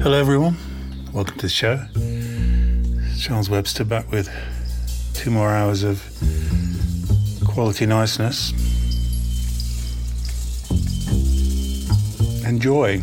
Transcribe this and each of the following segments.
Hello, everyone. Welcome to the show. Charles Webster back with two more hours of quality niceness. Enjoy.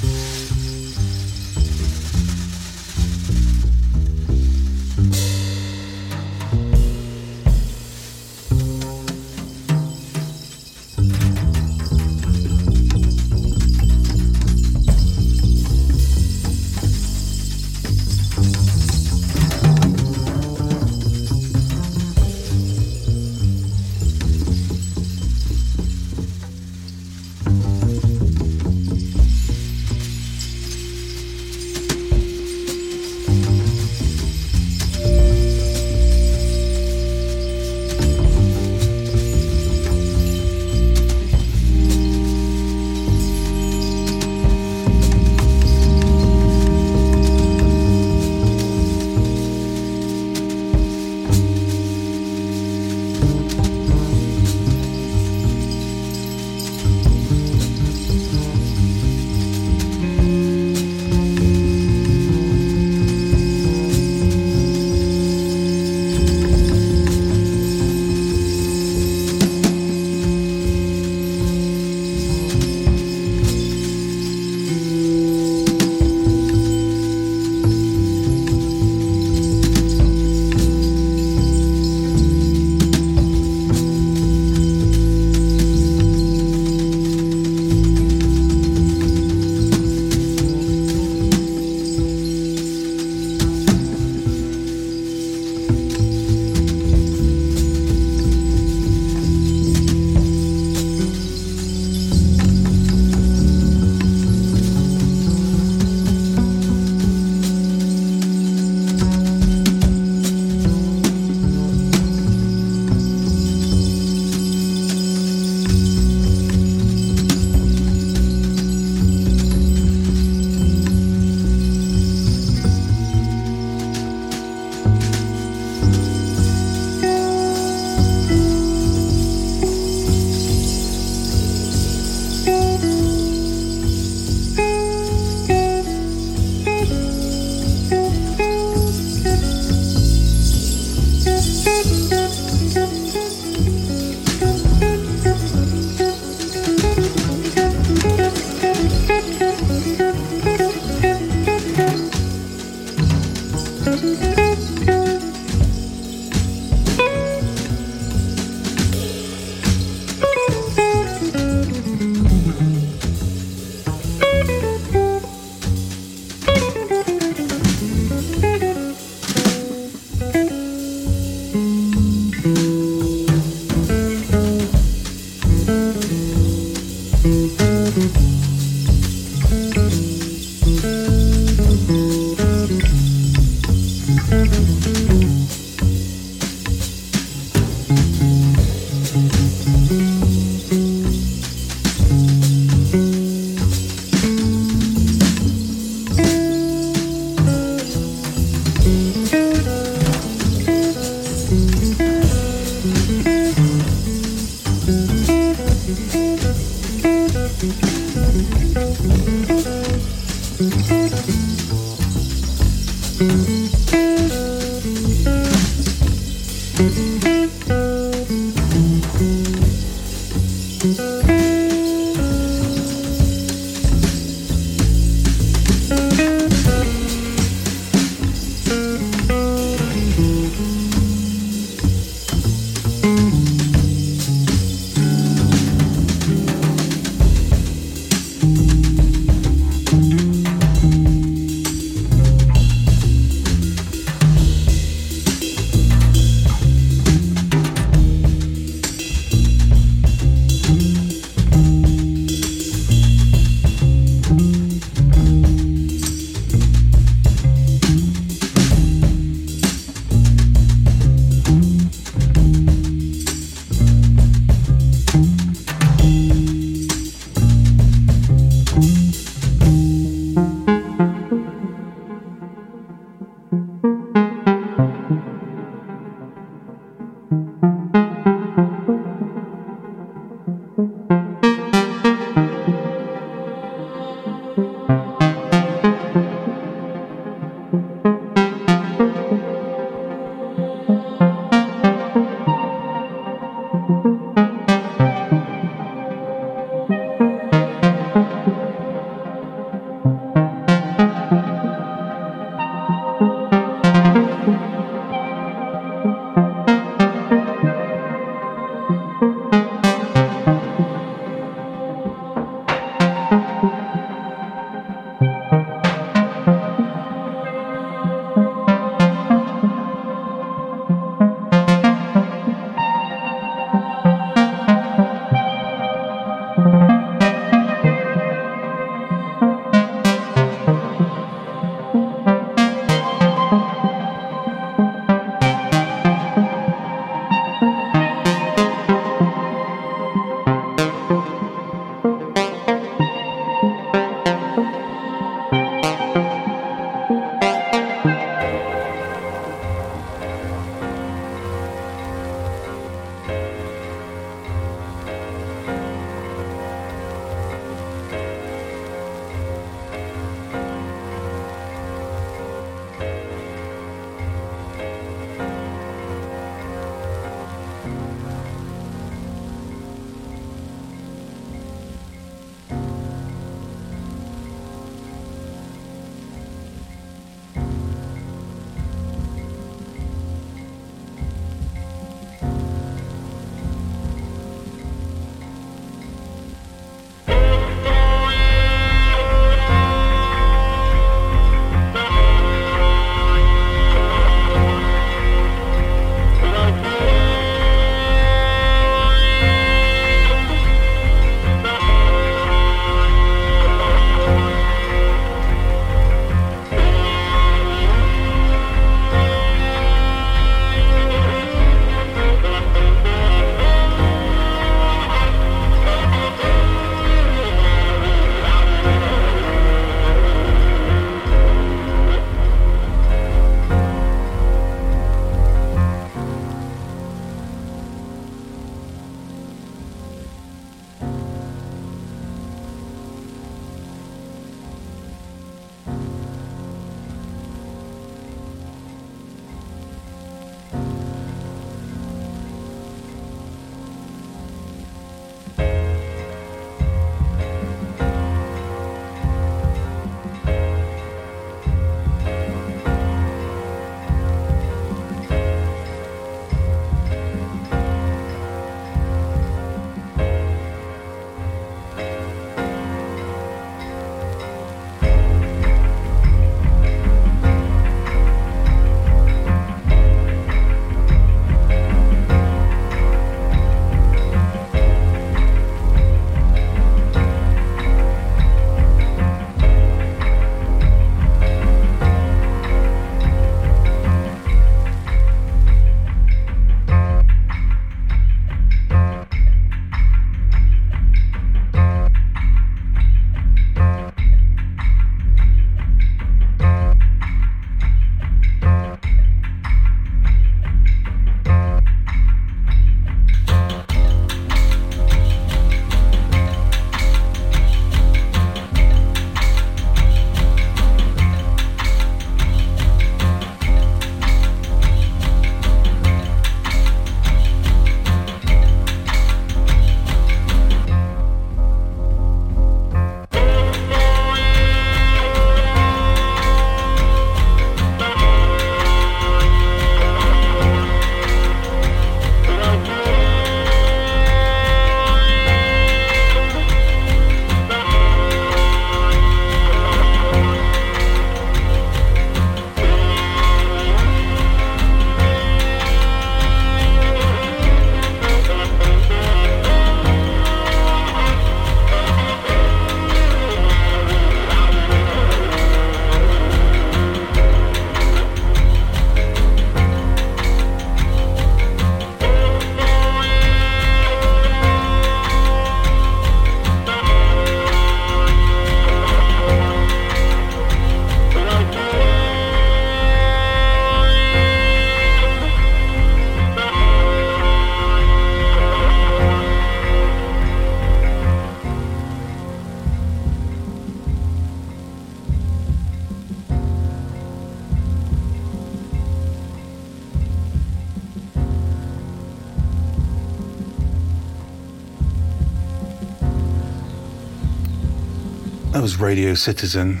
That was Radio Citizen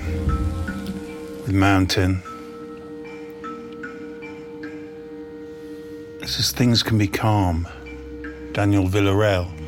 with Mountain. This is Things Can Be Calm, Daniel Villarreal.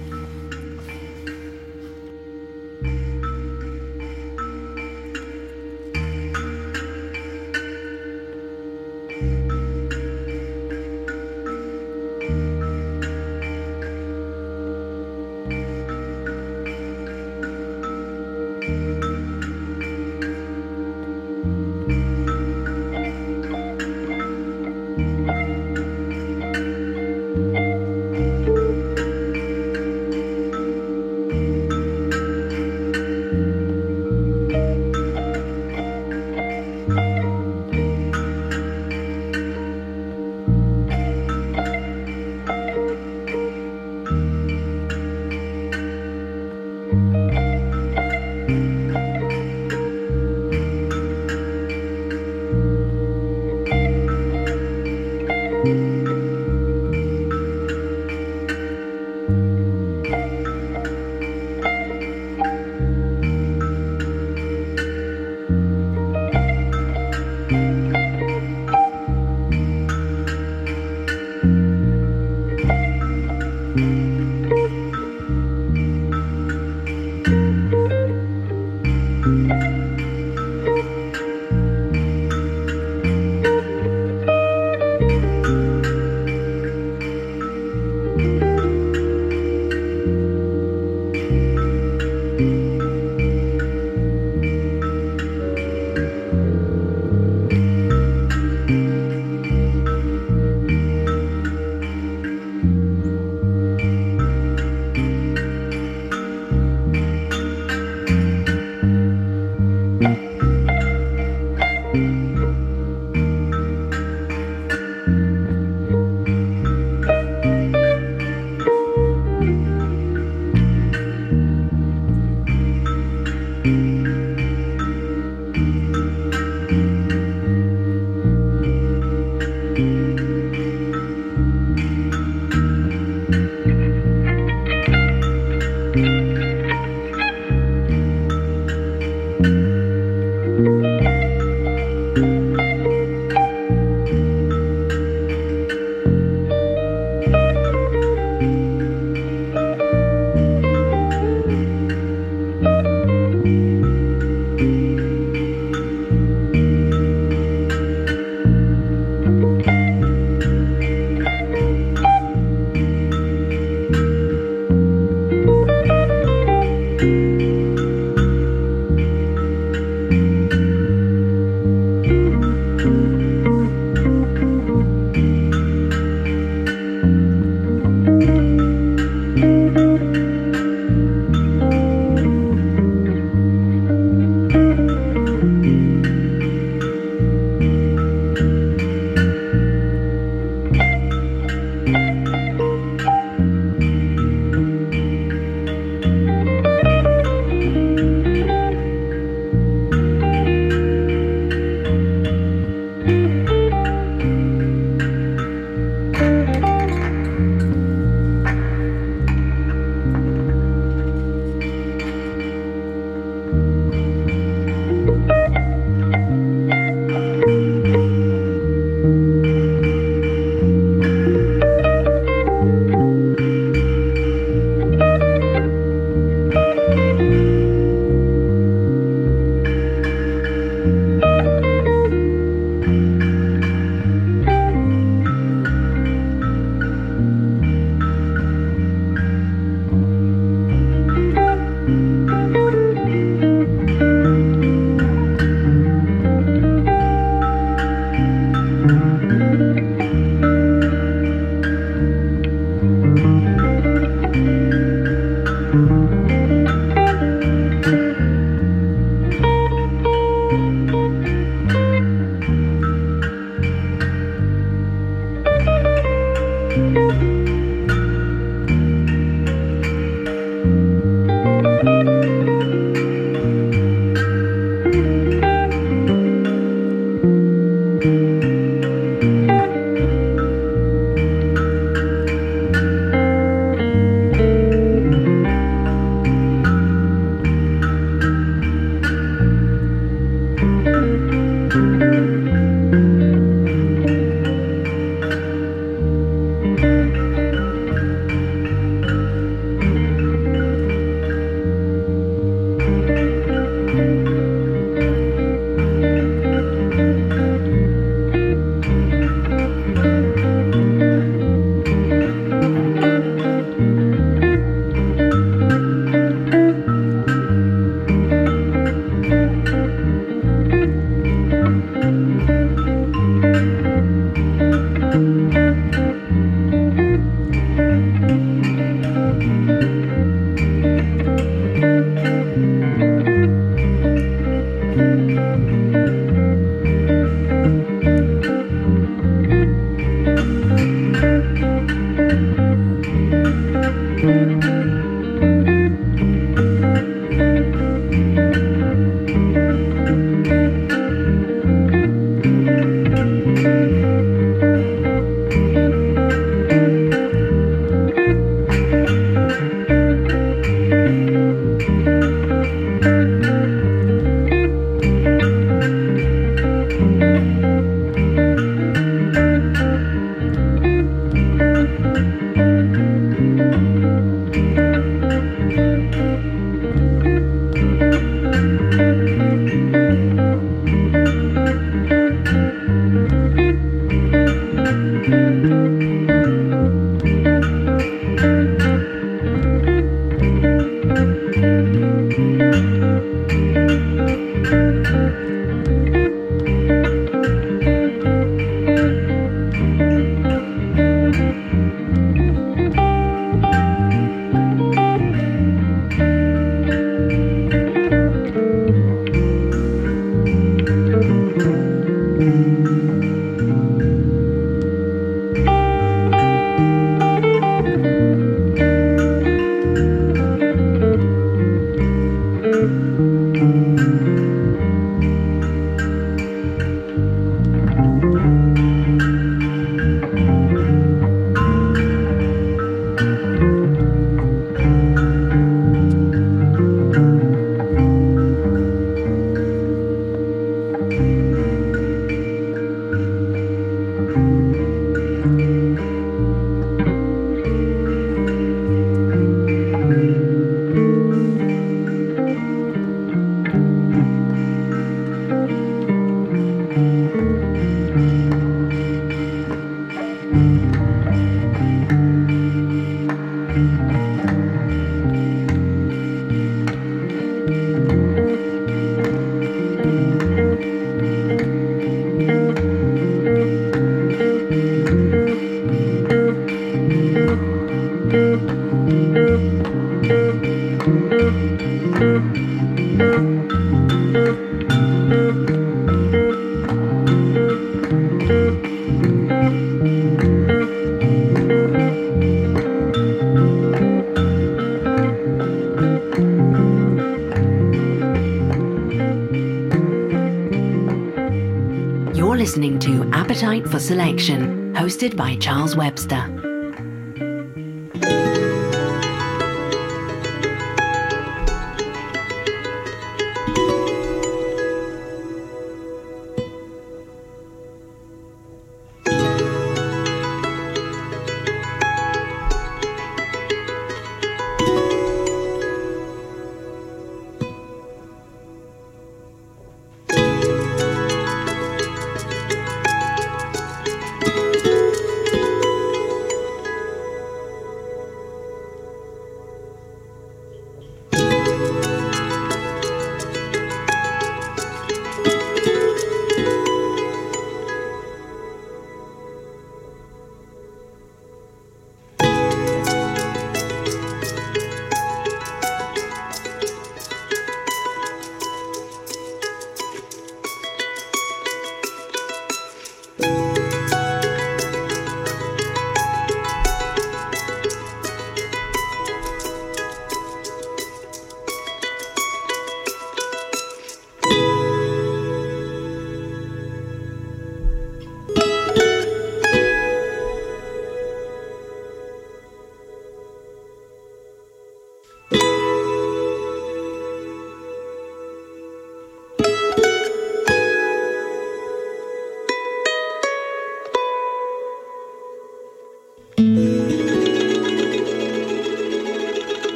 For Selection, hosted by Charles Webster.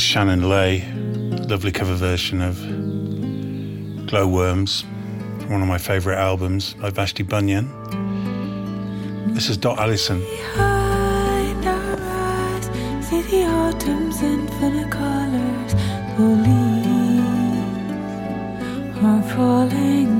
was Shannon Lay, lovely cover version of Glowworms, one of my favourite albums by Vashti Bunyan. This is Dot Allison. Behind our eyes, see the autumn's infinite colors, the leaves are falling.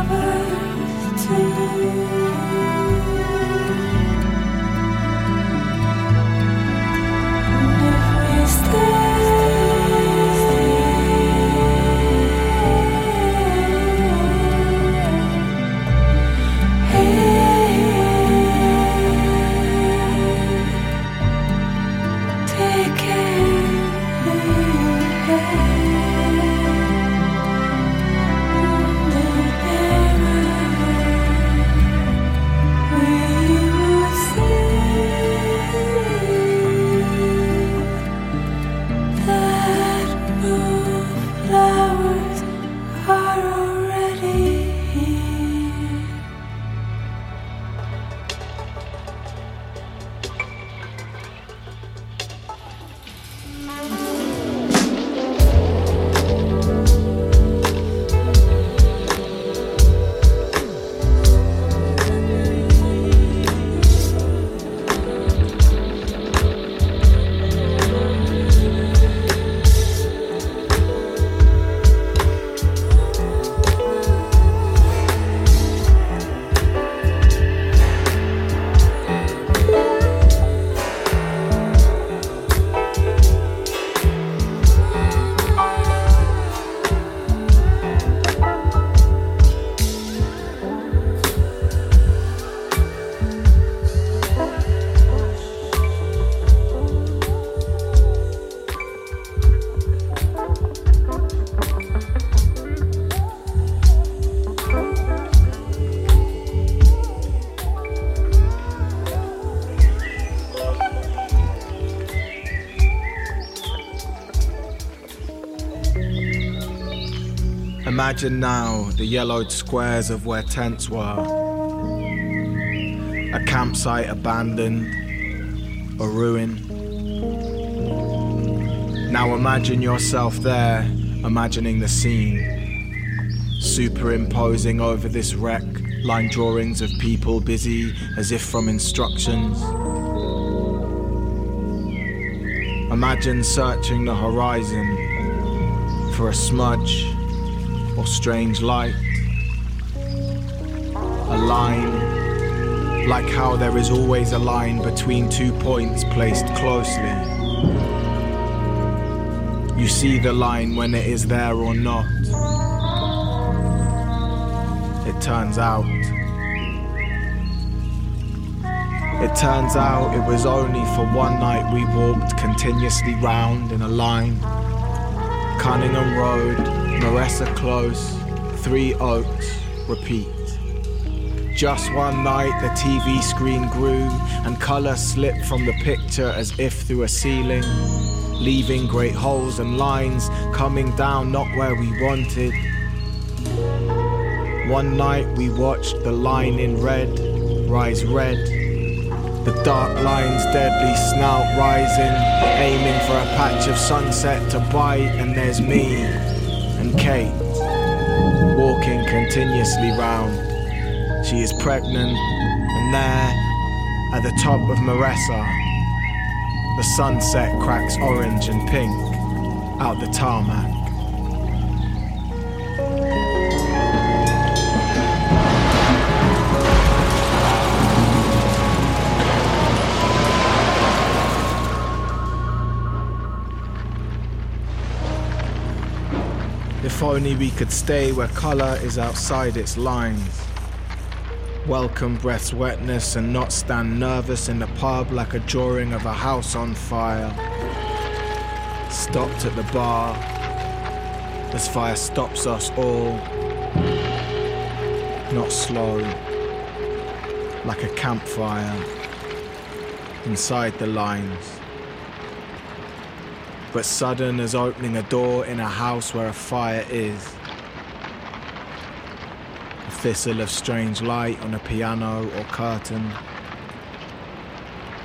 lover too. Imagine now the yellowed squares of where tents were. A campsite abandoned, a ruin. Now imagine yourself there, imagining the scene. Superimposing over this wreck line drawings of people busy as if from instructions. Imagine searching the horizon for a smudge or strange light. A line, like how there is always a line between two points placed closely. You see the line when it is there or not. It turns out. It turns out it was only for one night we walked continuously round in a line. Cunningham Road, Maressa Close, Three Oaks, repeat. Just one night the TV screen grew and colour slipped from the picture as if through a ceiling, leaving great holes and lines coming down not where we wanted. One night we watched the line in red rise red the dark line's deadly snout rising, aiming for a patch of sunset to bite, and there's me walking continuously round. She is pregnant, and there, at the top of Maressa, the sunset cracks orange and pink out the tarmac. Only we could stay where colour is outside its lines. Welcome breath's wetness and not stand nervous in the pub like a drawing of a house on fire. Stopped at the bar as fire stops us all. Not slow, like a campfire inside the lines but sudden as opening a door in a house where a fire is. A thistle of strange light on a piano or curtain,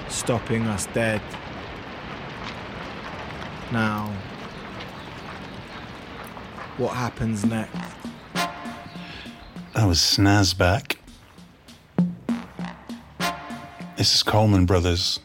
stopping us dead. Now, what happens next? That was Snazback. This is Coleman Brothers.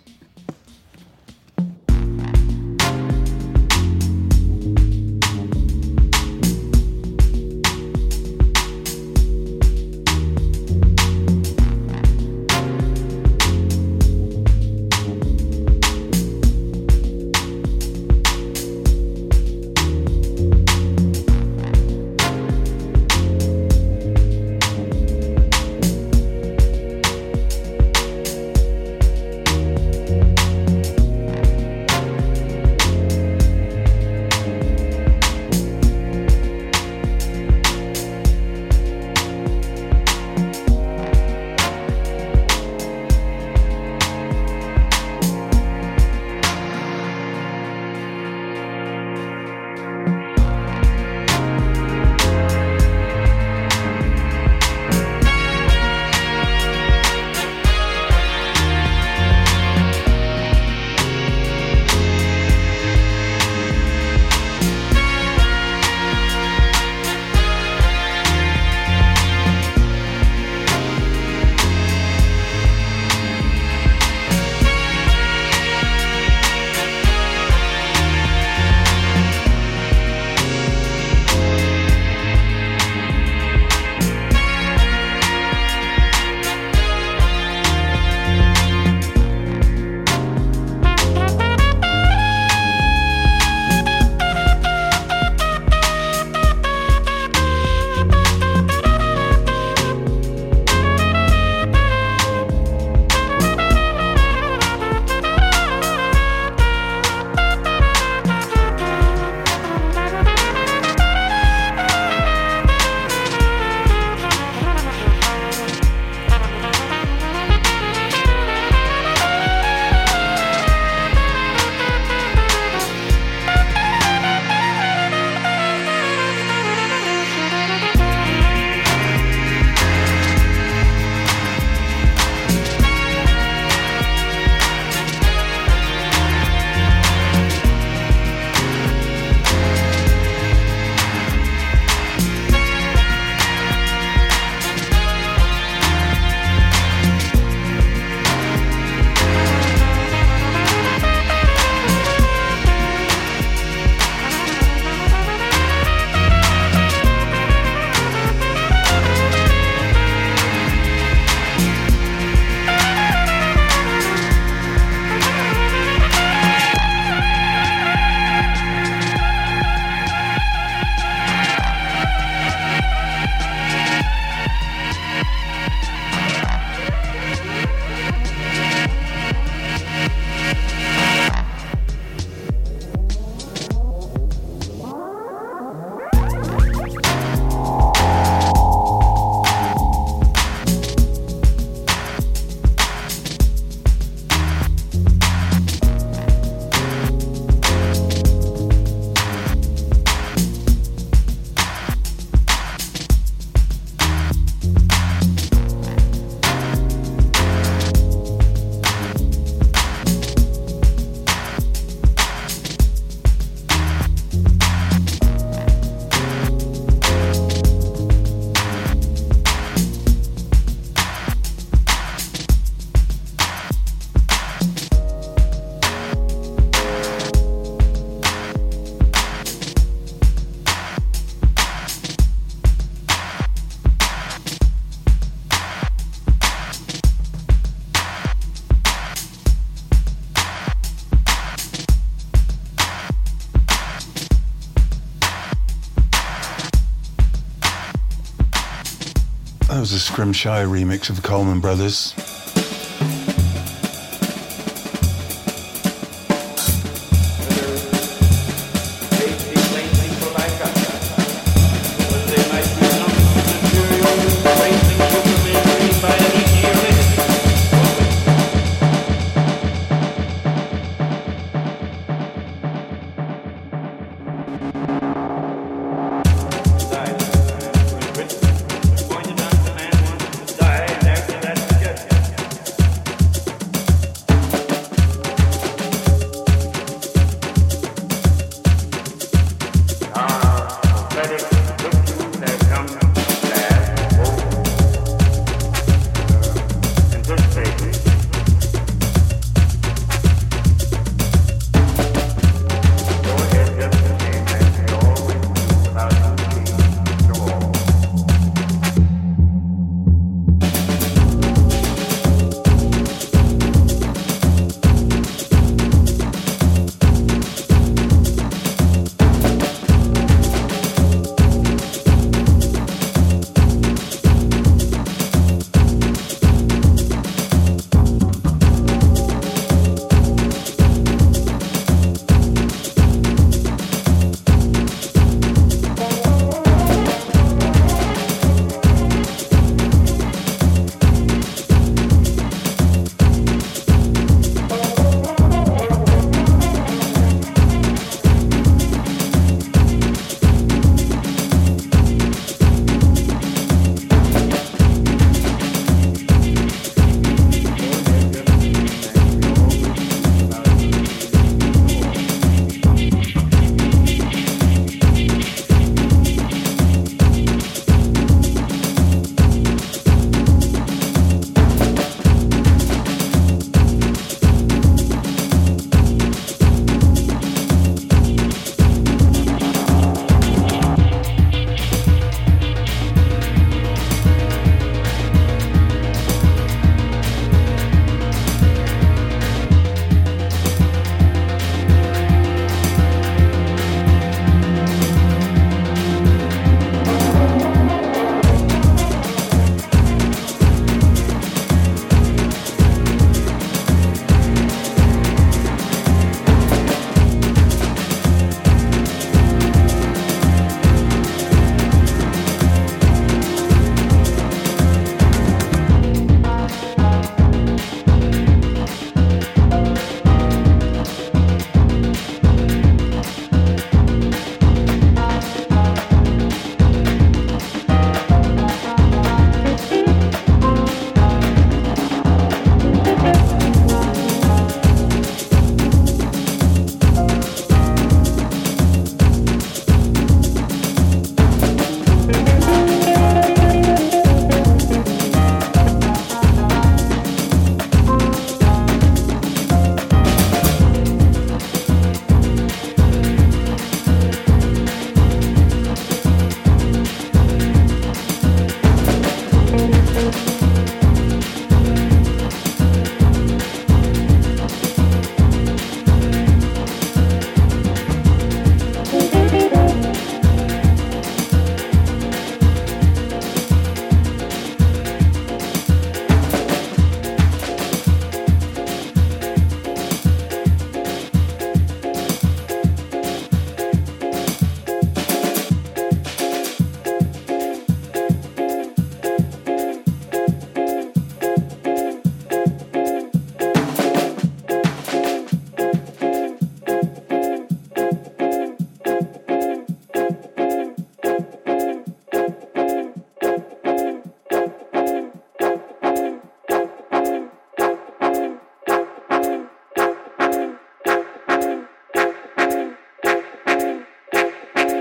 Scrimshire remix of the Coleman Brothers.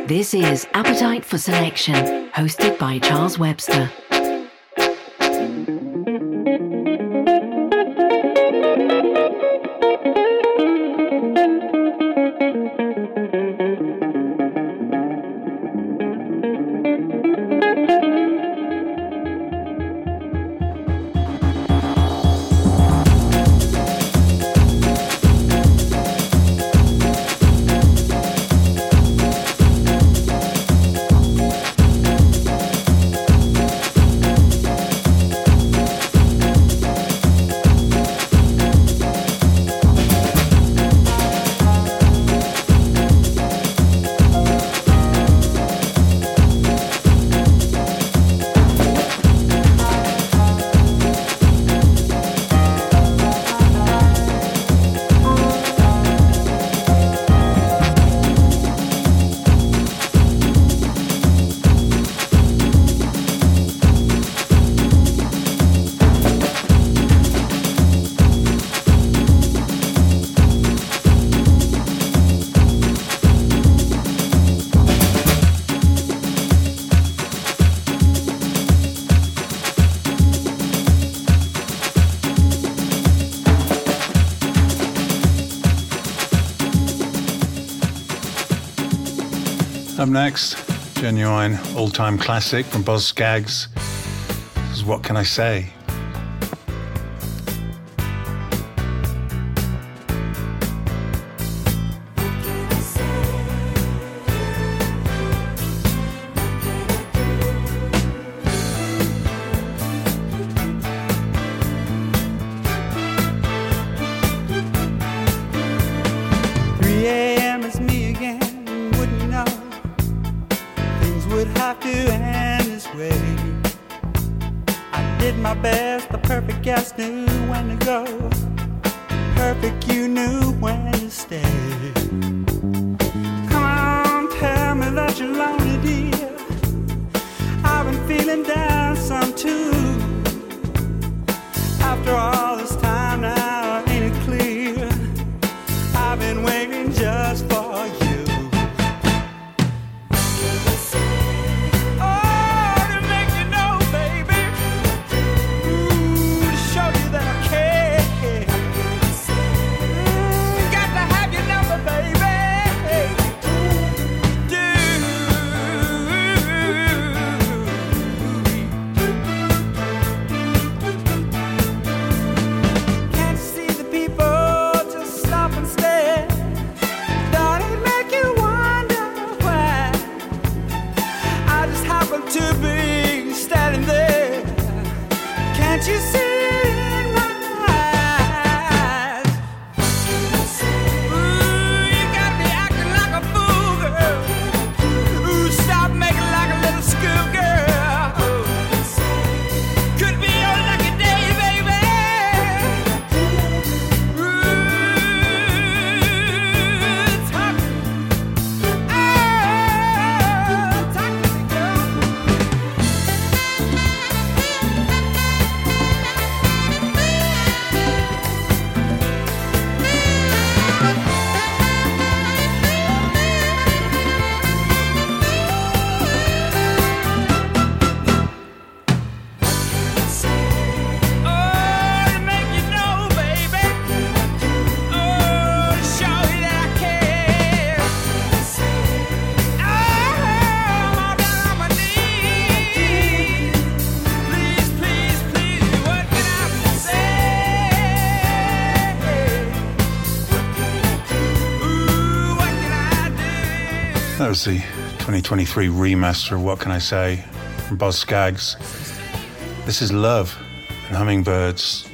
This is Appetite for Selection, hosted by Charles Webster. next. Genuine all time classic from Boz Scaggs. This is What Can I Say? was the 2023 remaster of What Can I Say from Boz Scaggs. This is Love and Hummingbirds.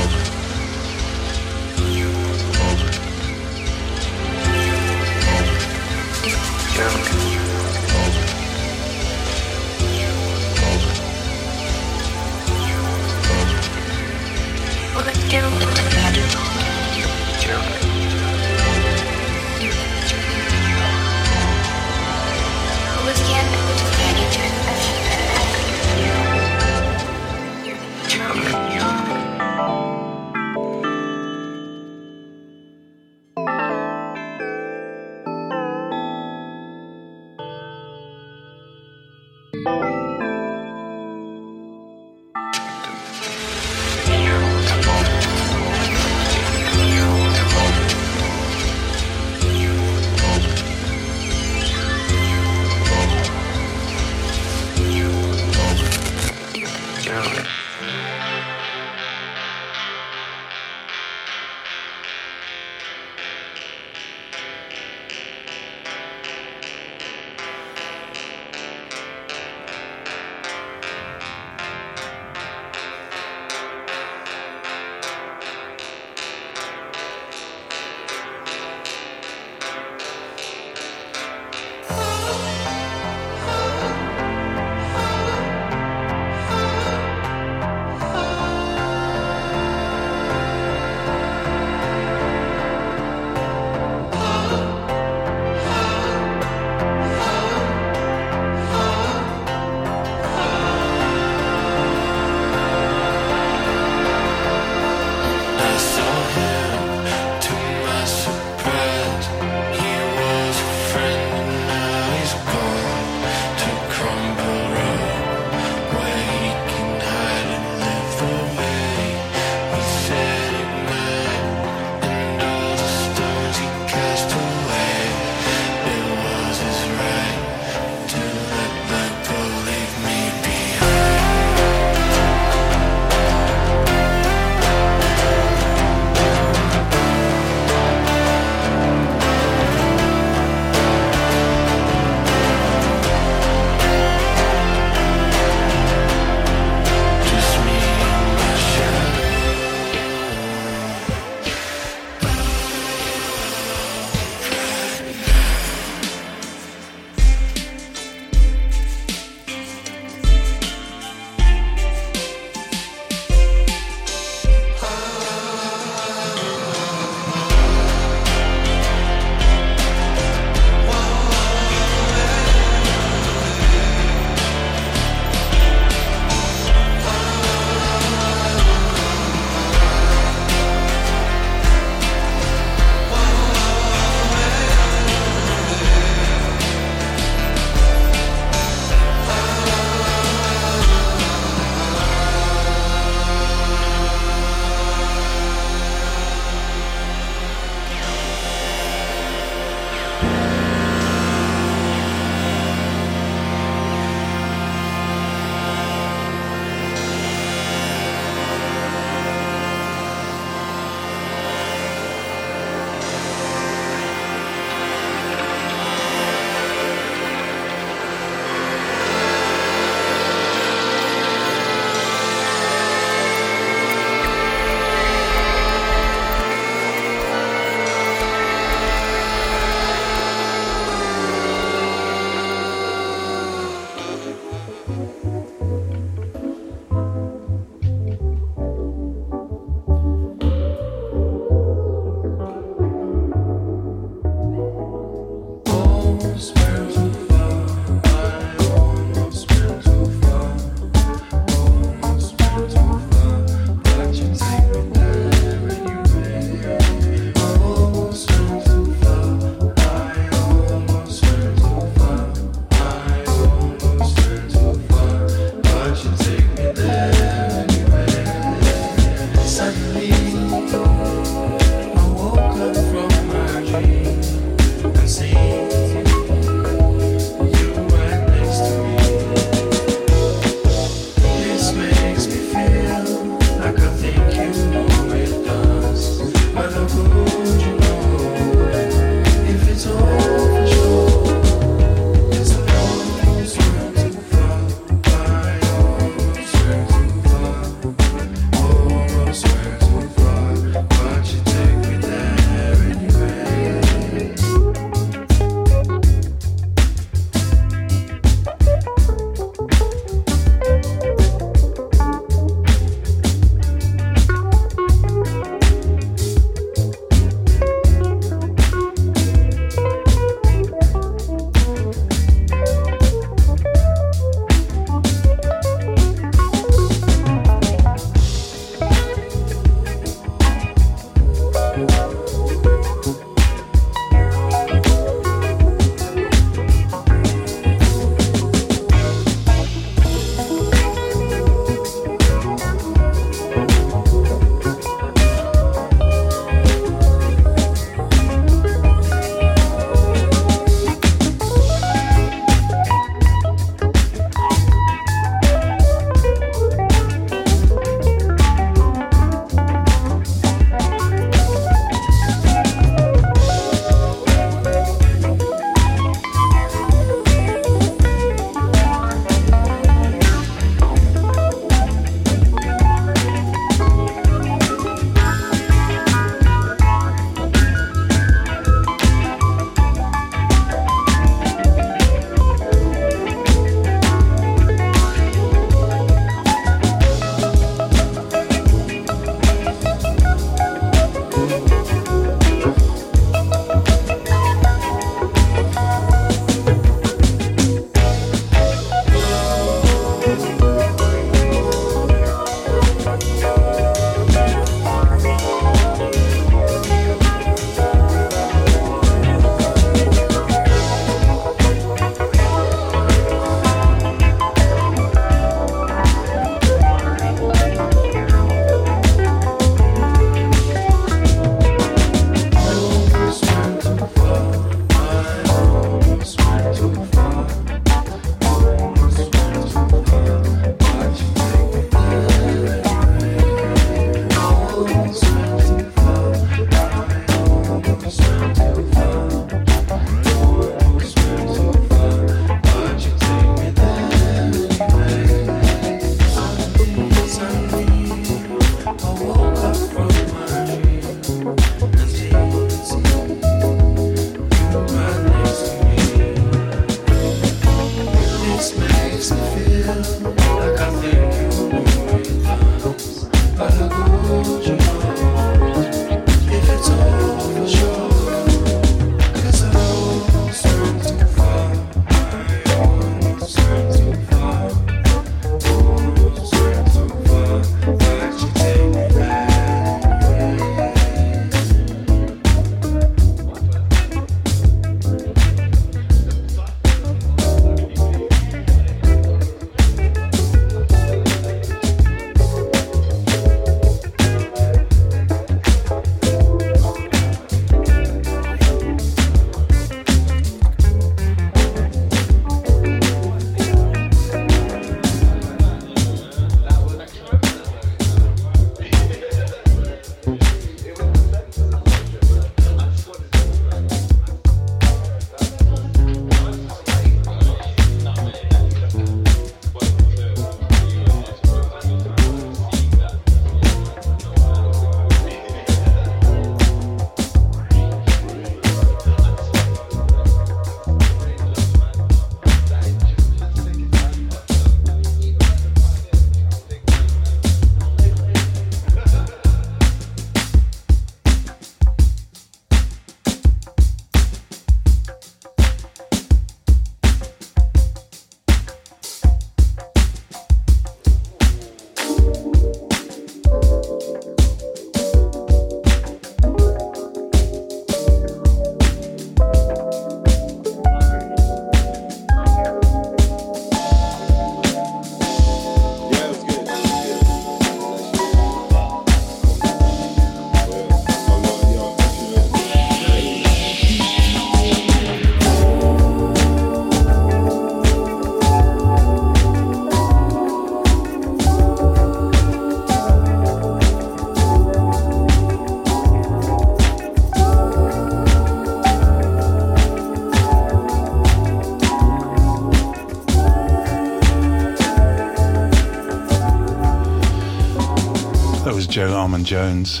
Jones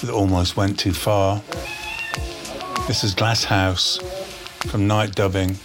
that almost went too far. This is Glasshouse from Night Dubbing.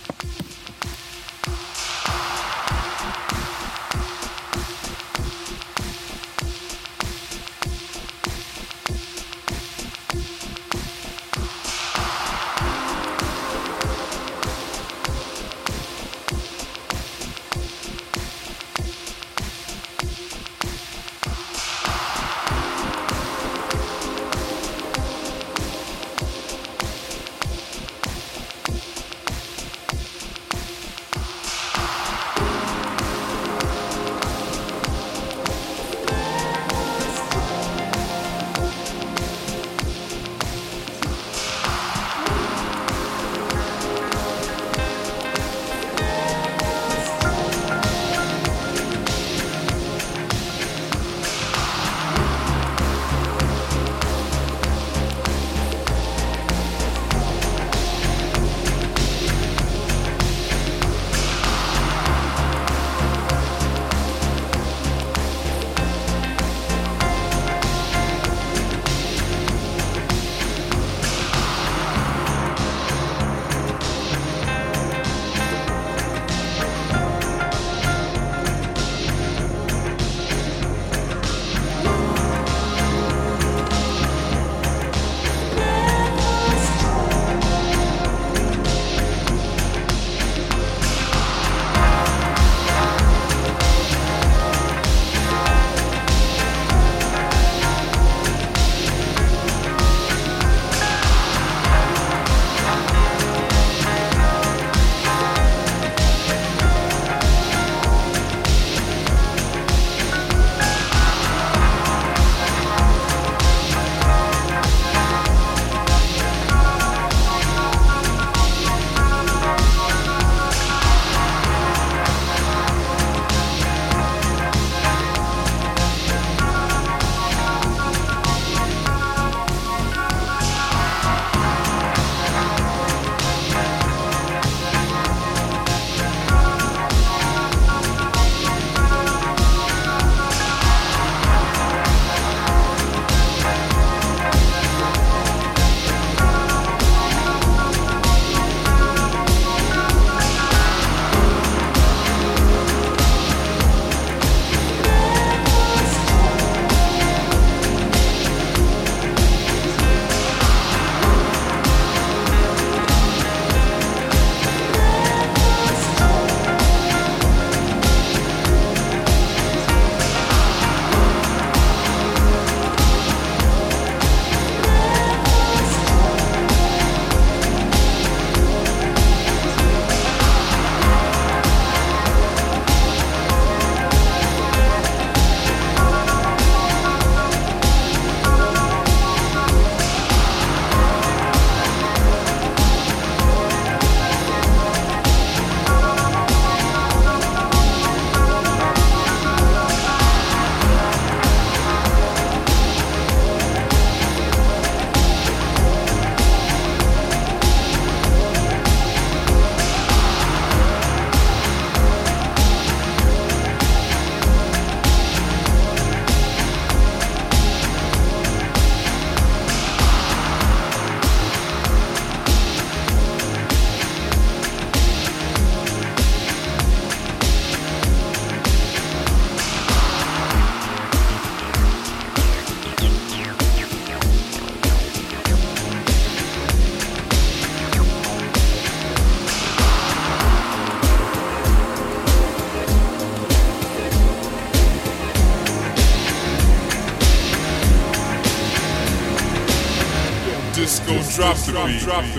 Drop. Drop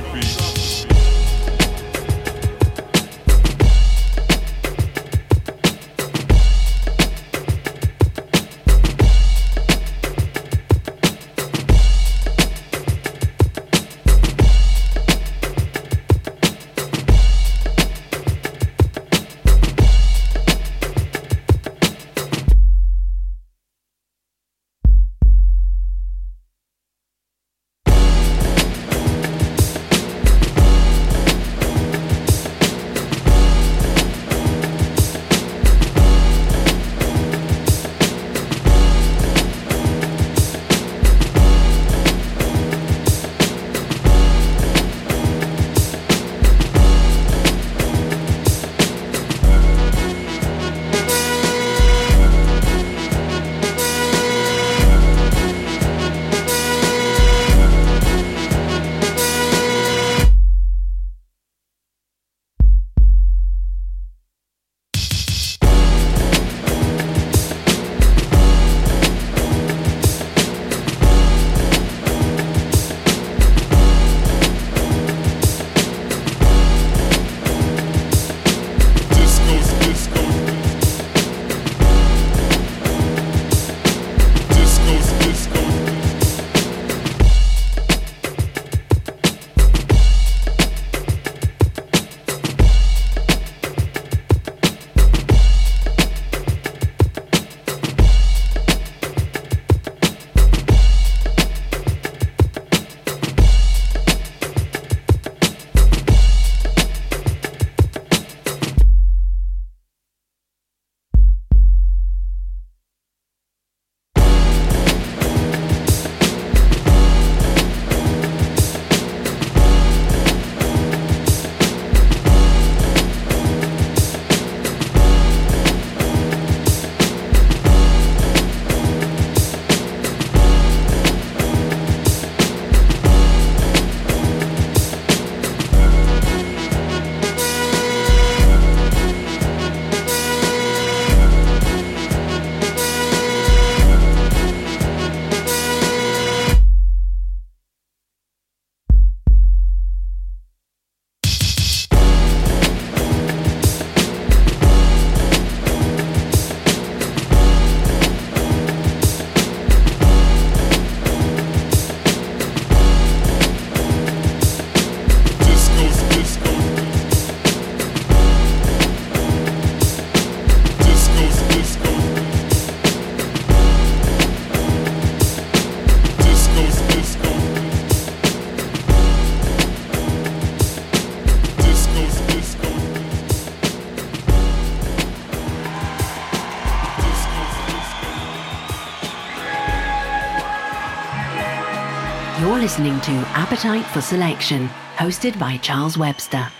for Selection, hosted by Charles Webster.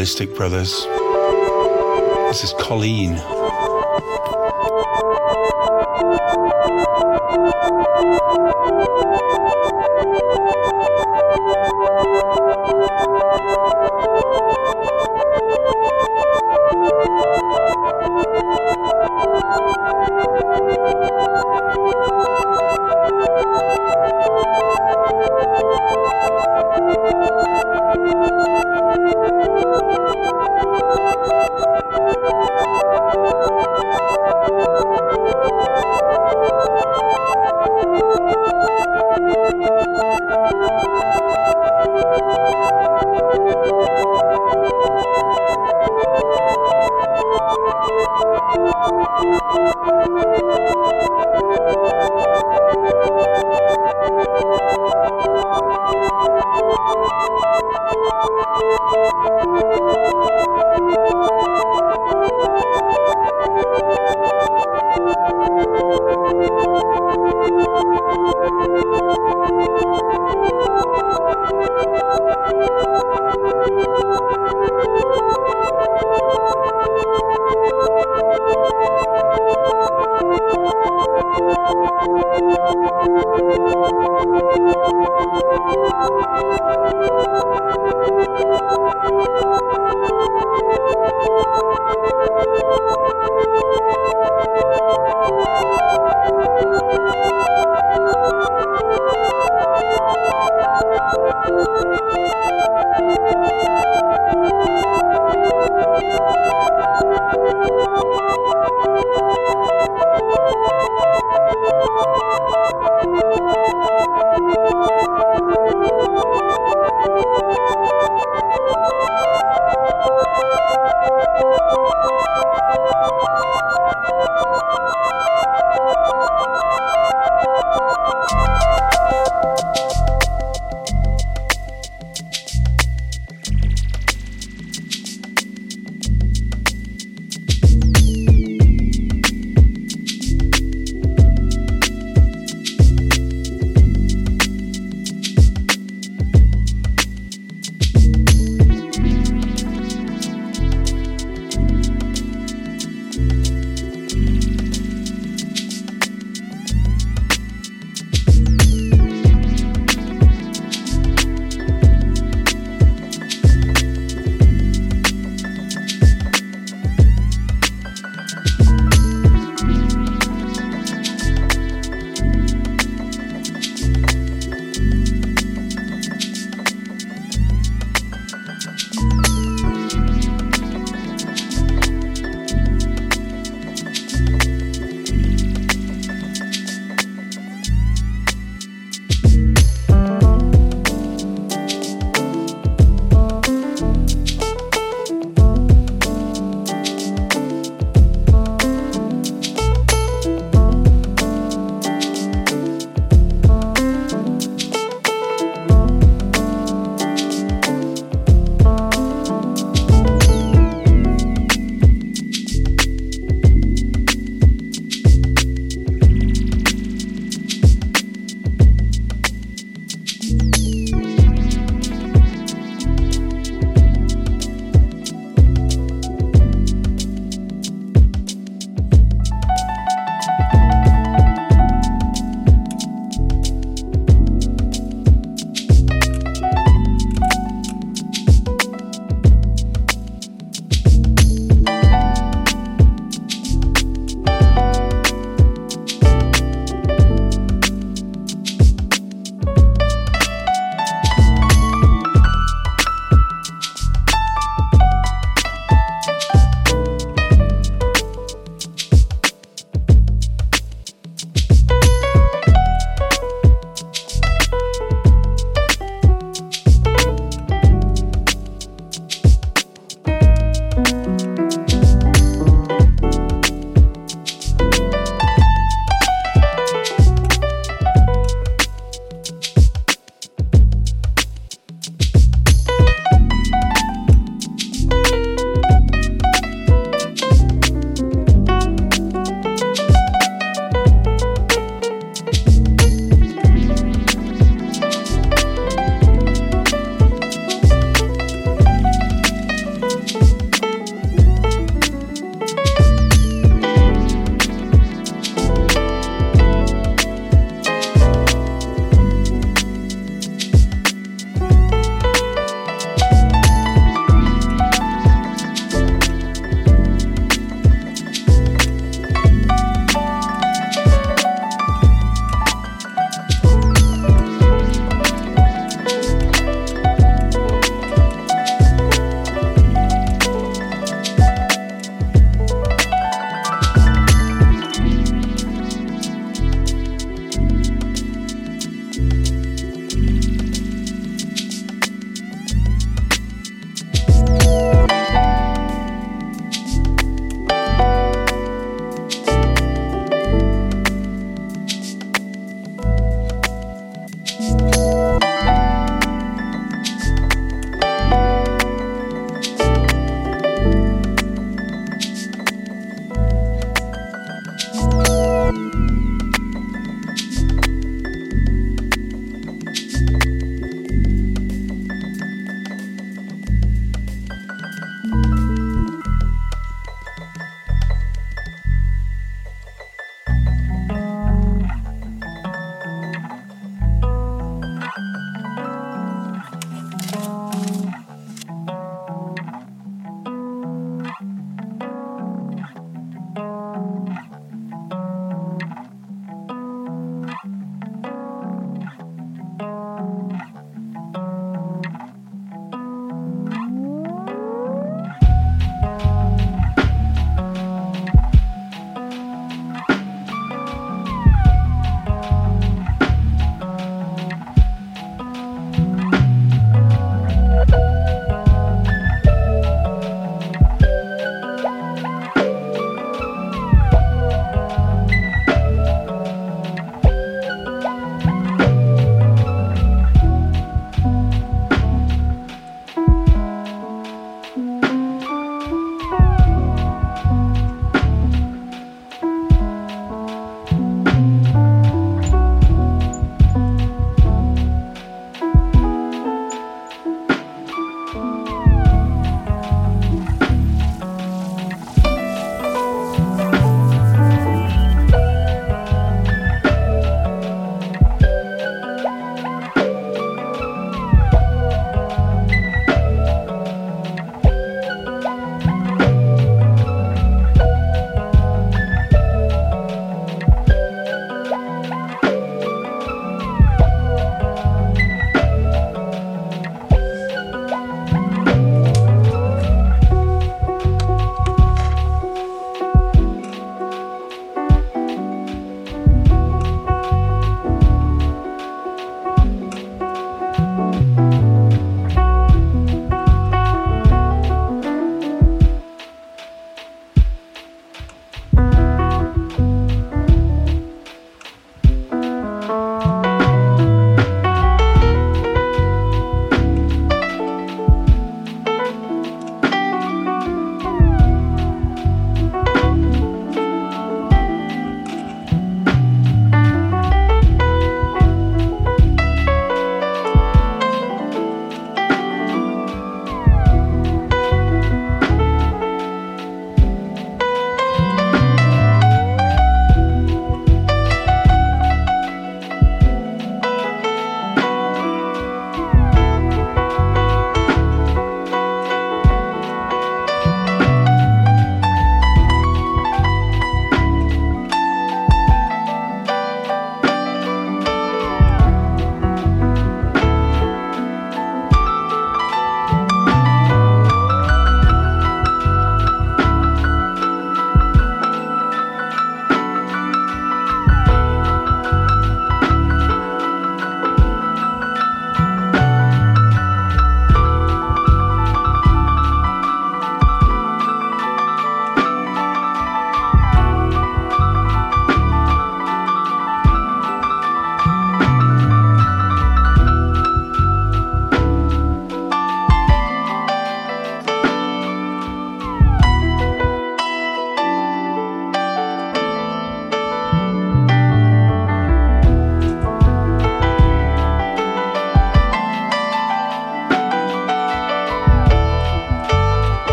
Ballistic Brothers. This is Colleen.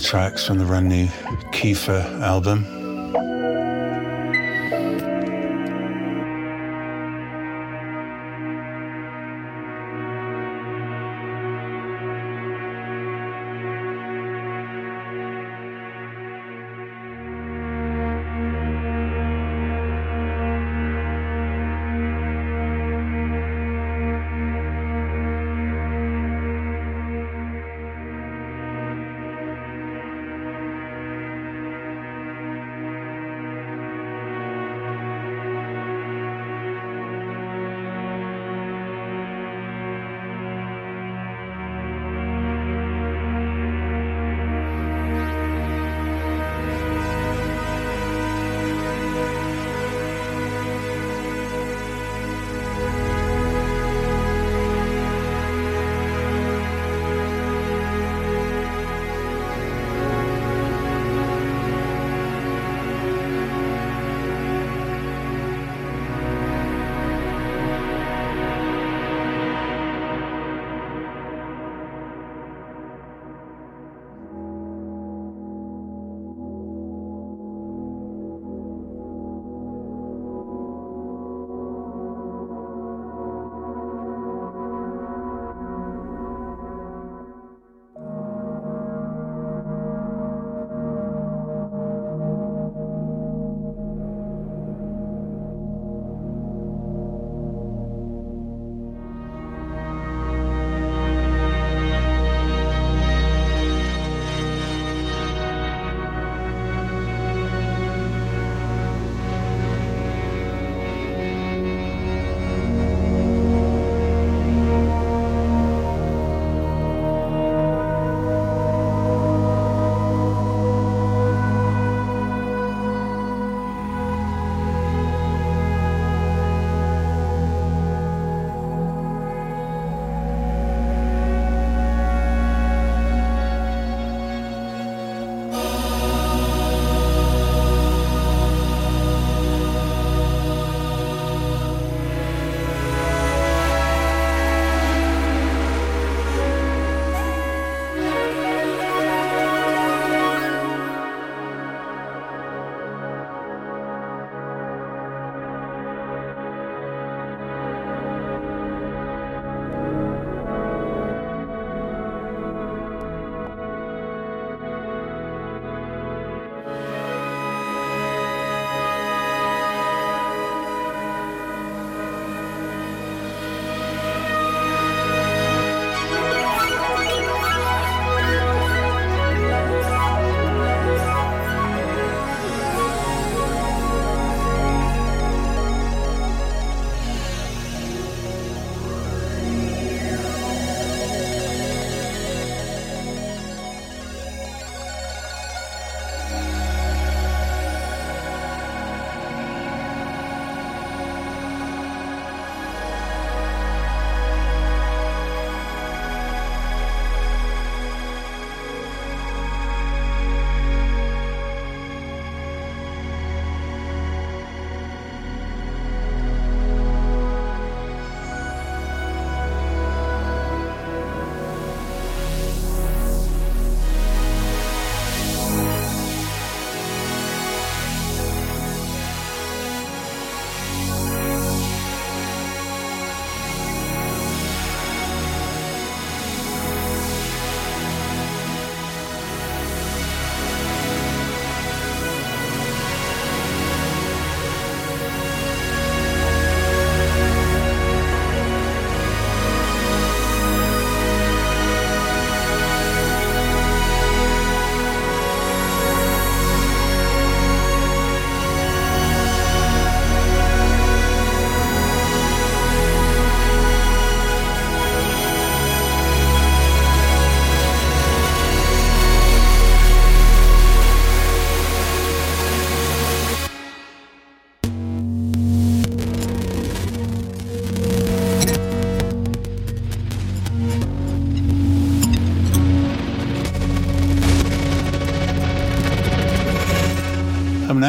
Tracks from the brand new Kiefer album.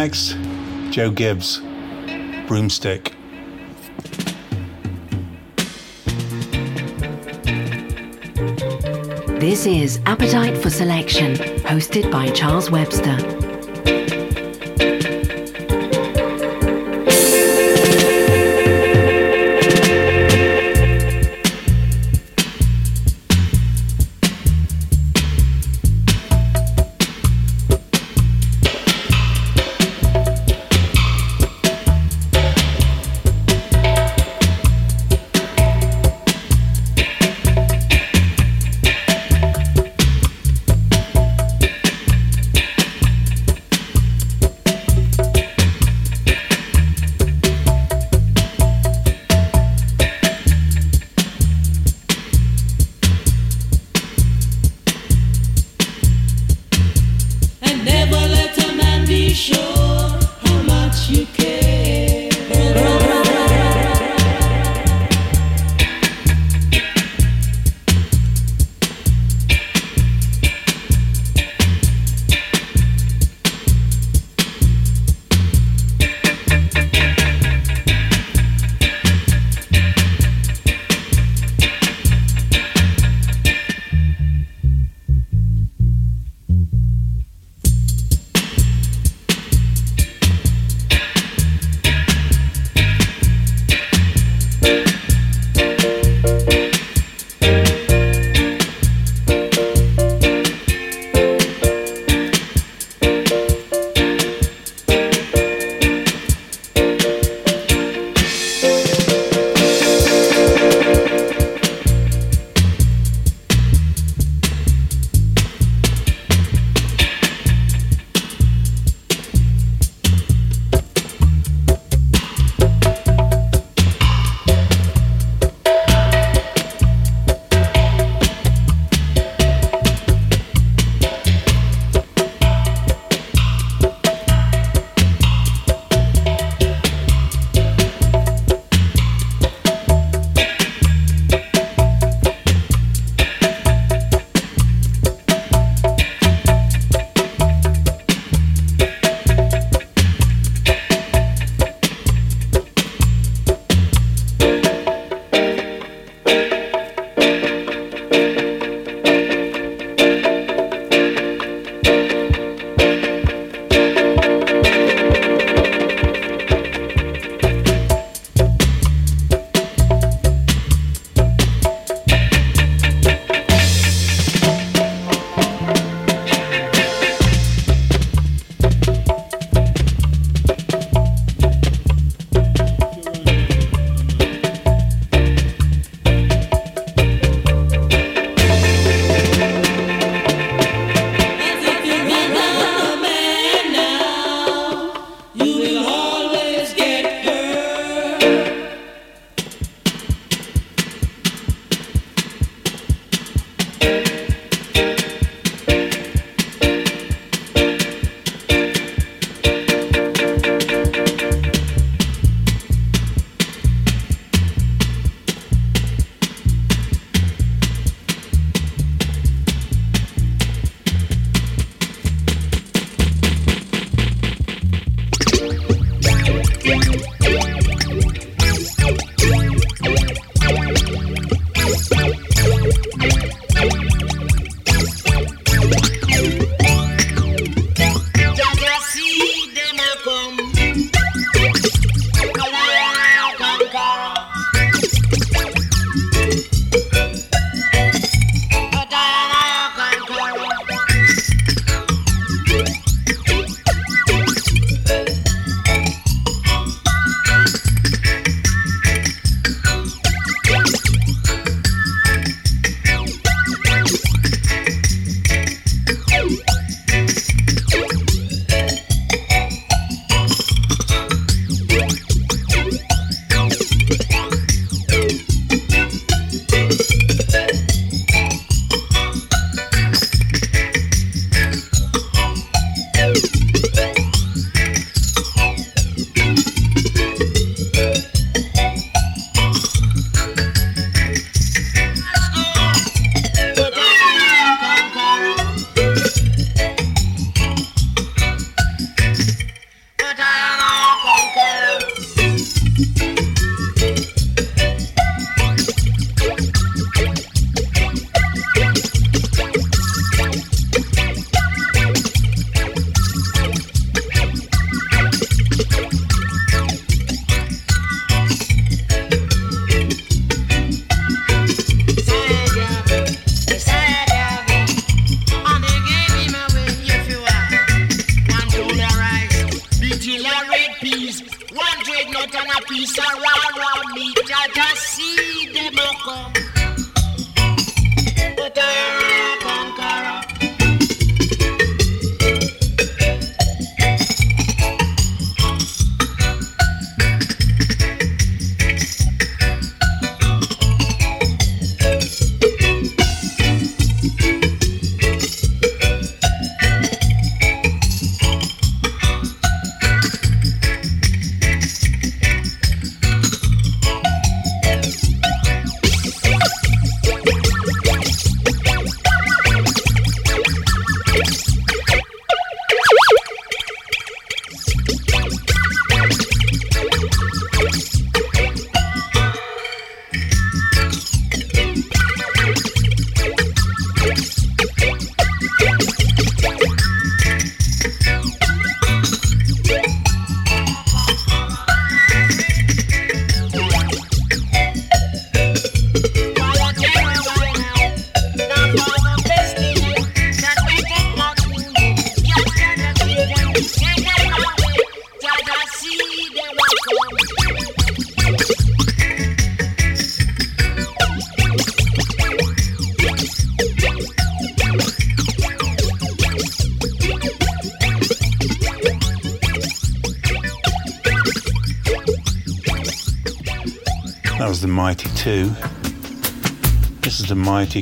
Next, Joe Gibbs, Broomstick. This is Appetite for Selection, hosted by Charles Webster.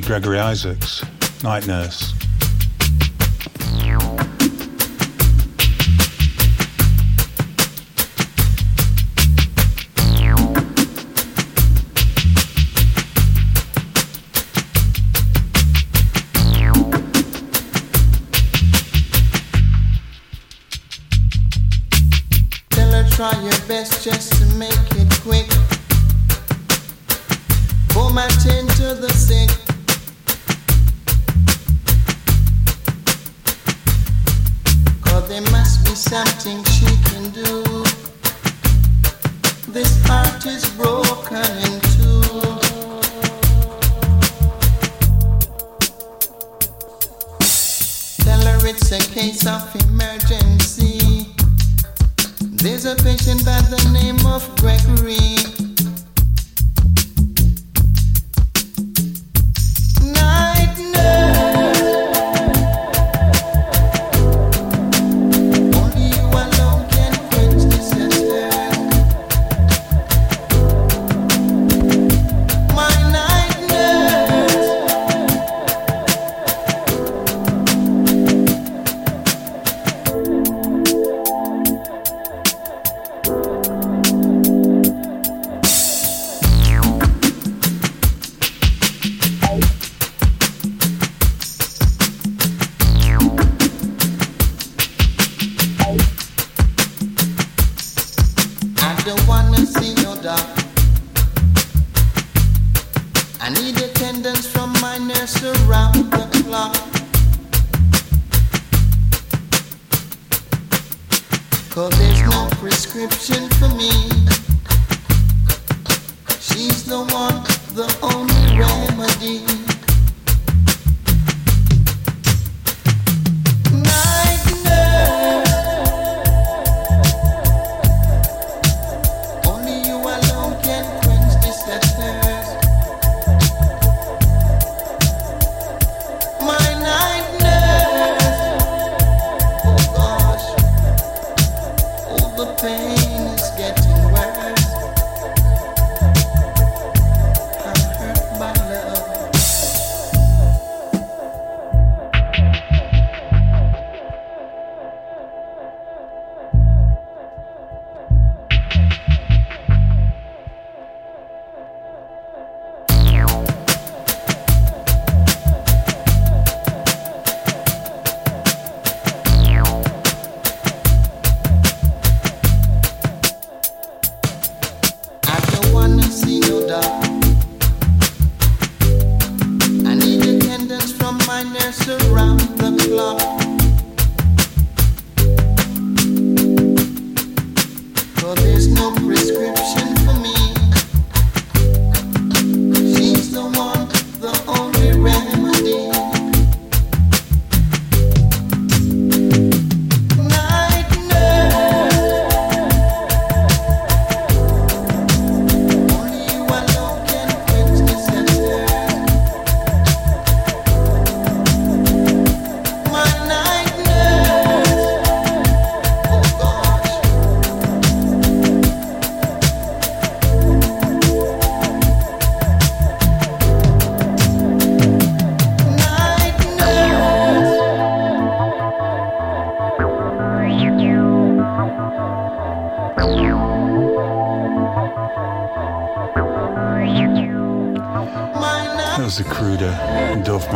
Gregory Isaacs, night nurse.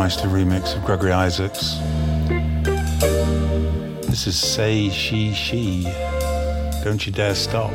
Meister remix of Gregory Isaacs. This is Say She She. Don't You Dare Stop.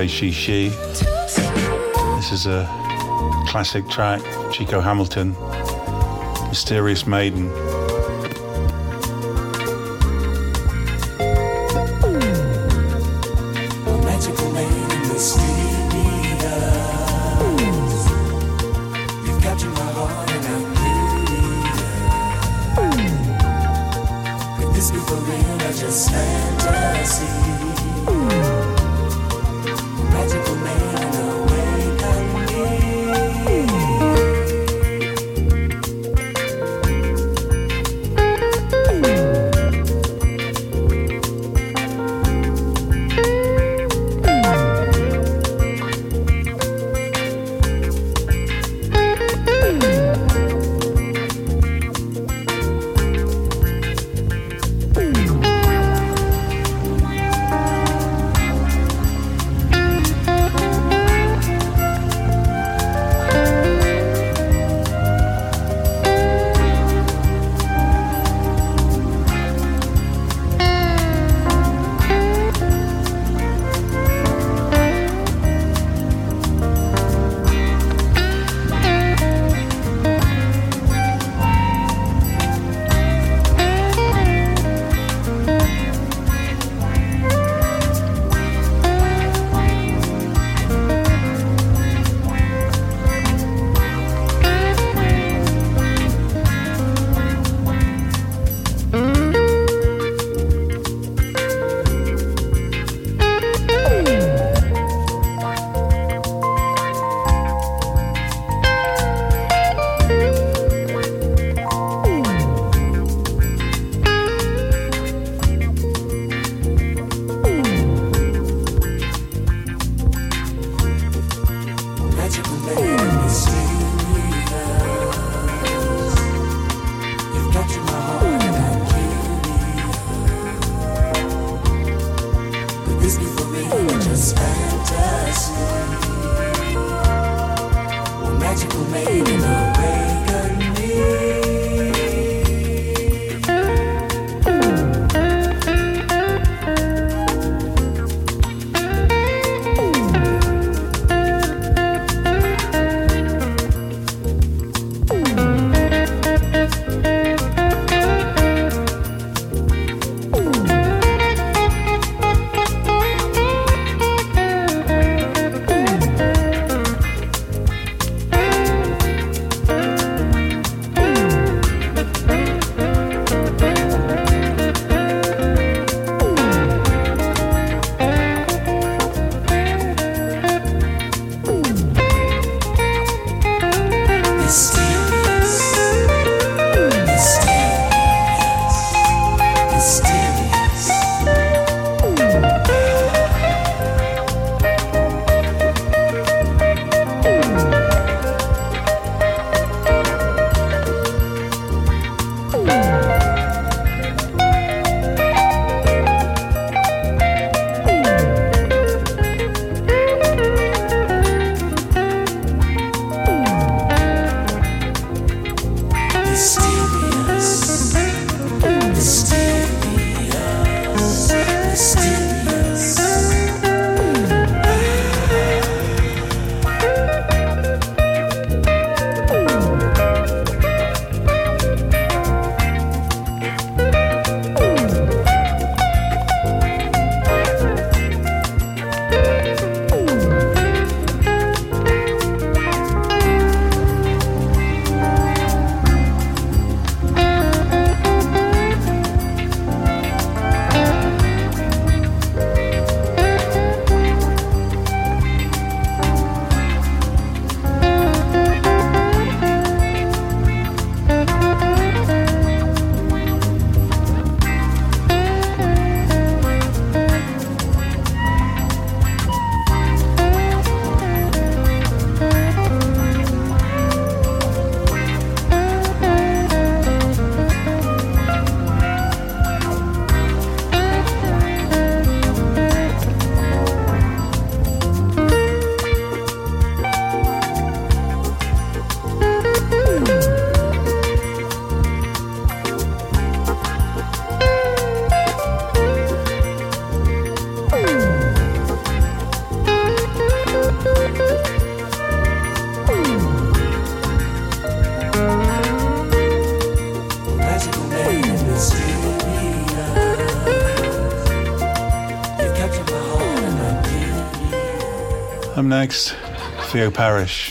Say She She. This is a classic track, Chico Hamilton, Mysterious Maiden. Next, Theo Parrish.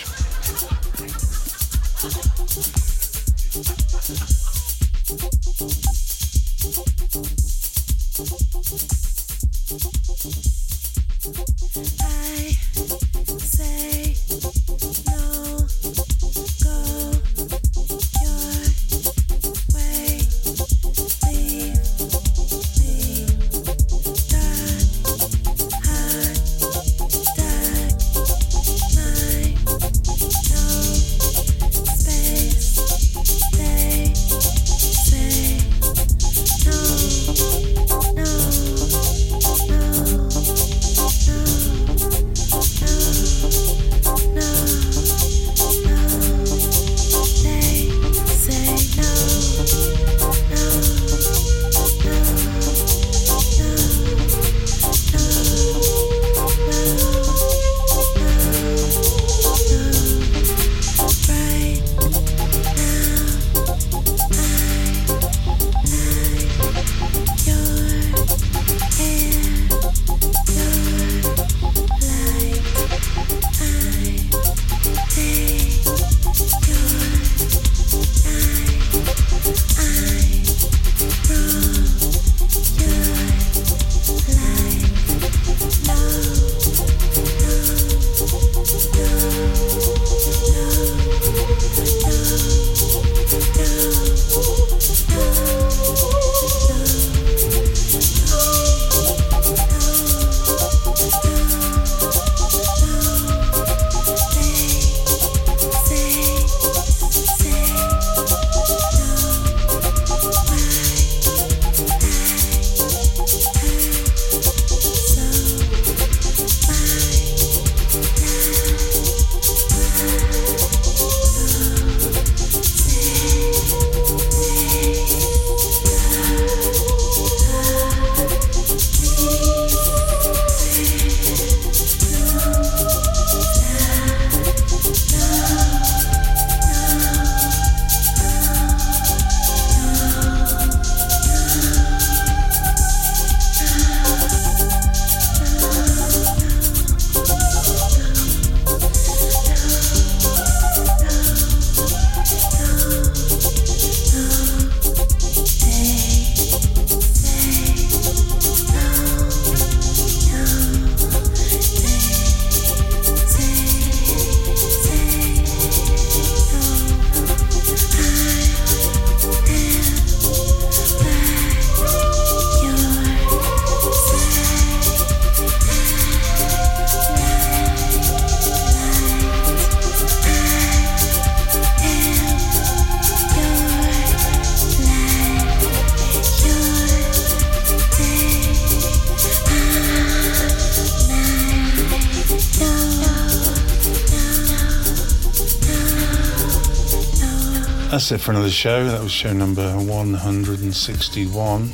That's it for another show. That was show number 161.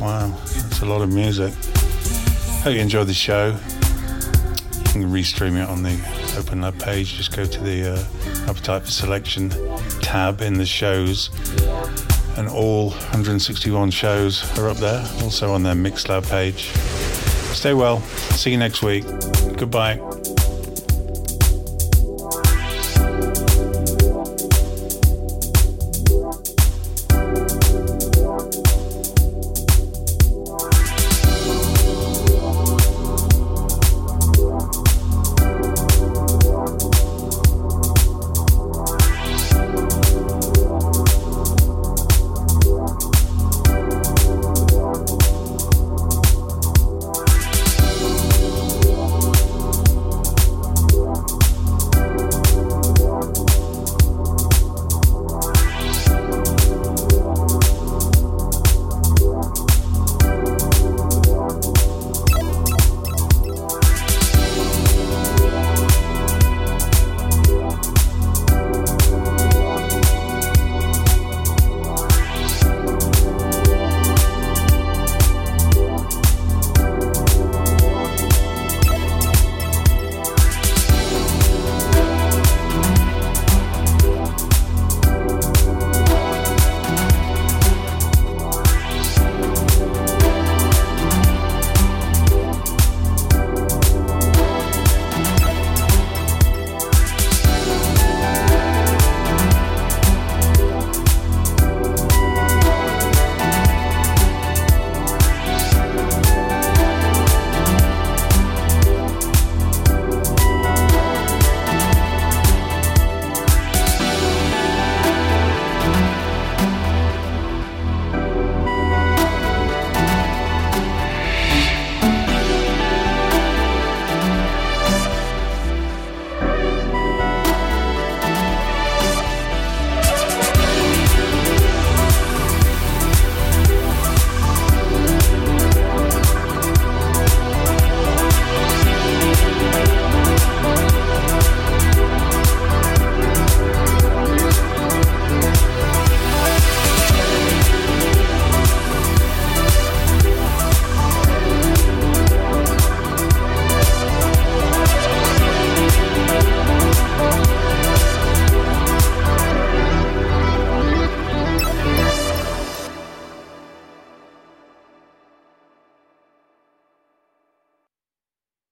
Wow, that's a lot of music. Hope you enjoyed the show. You can restream it on the Open Lab page. Just go to the uh, Appetite for Selection tab in the shows, and all 161 shows are up there, also on their Mixlab page. Stay well. See you next week. Goodbye.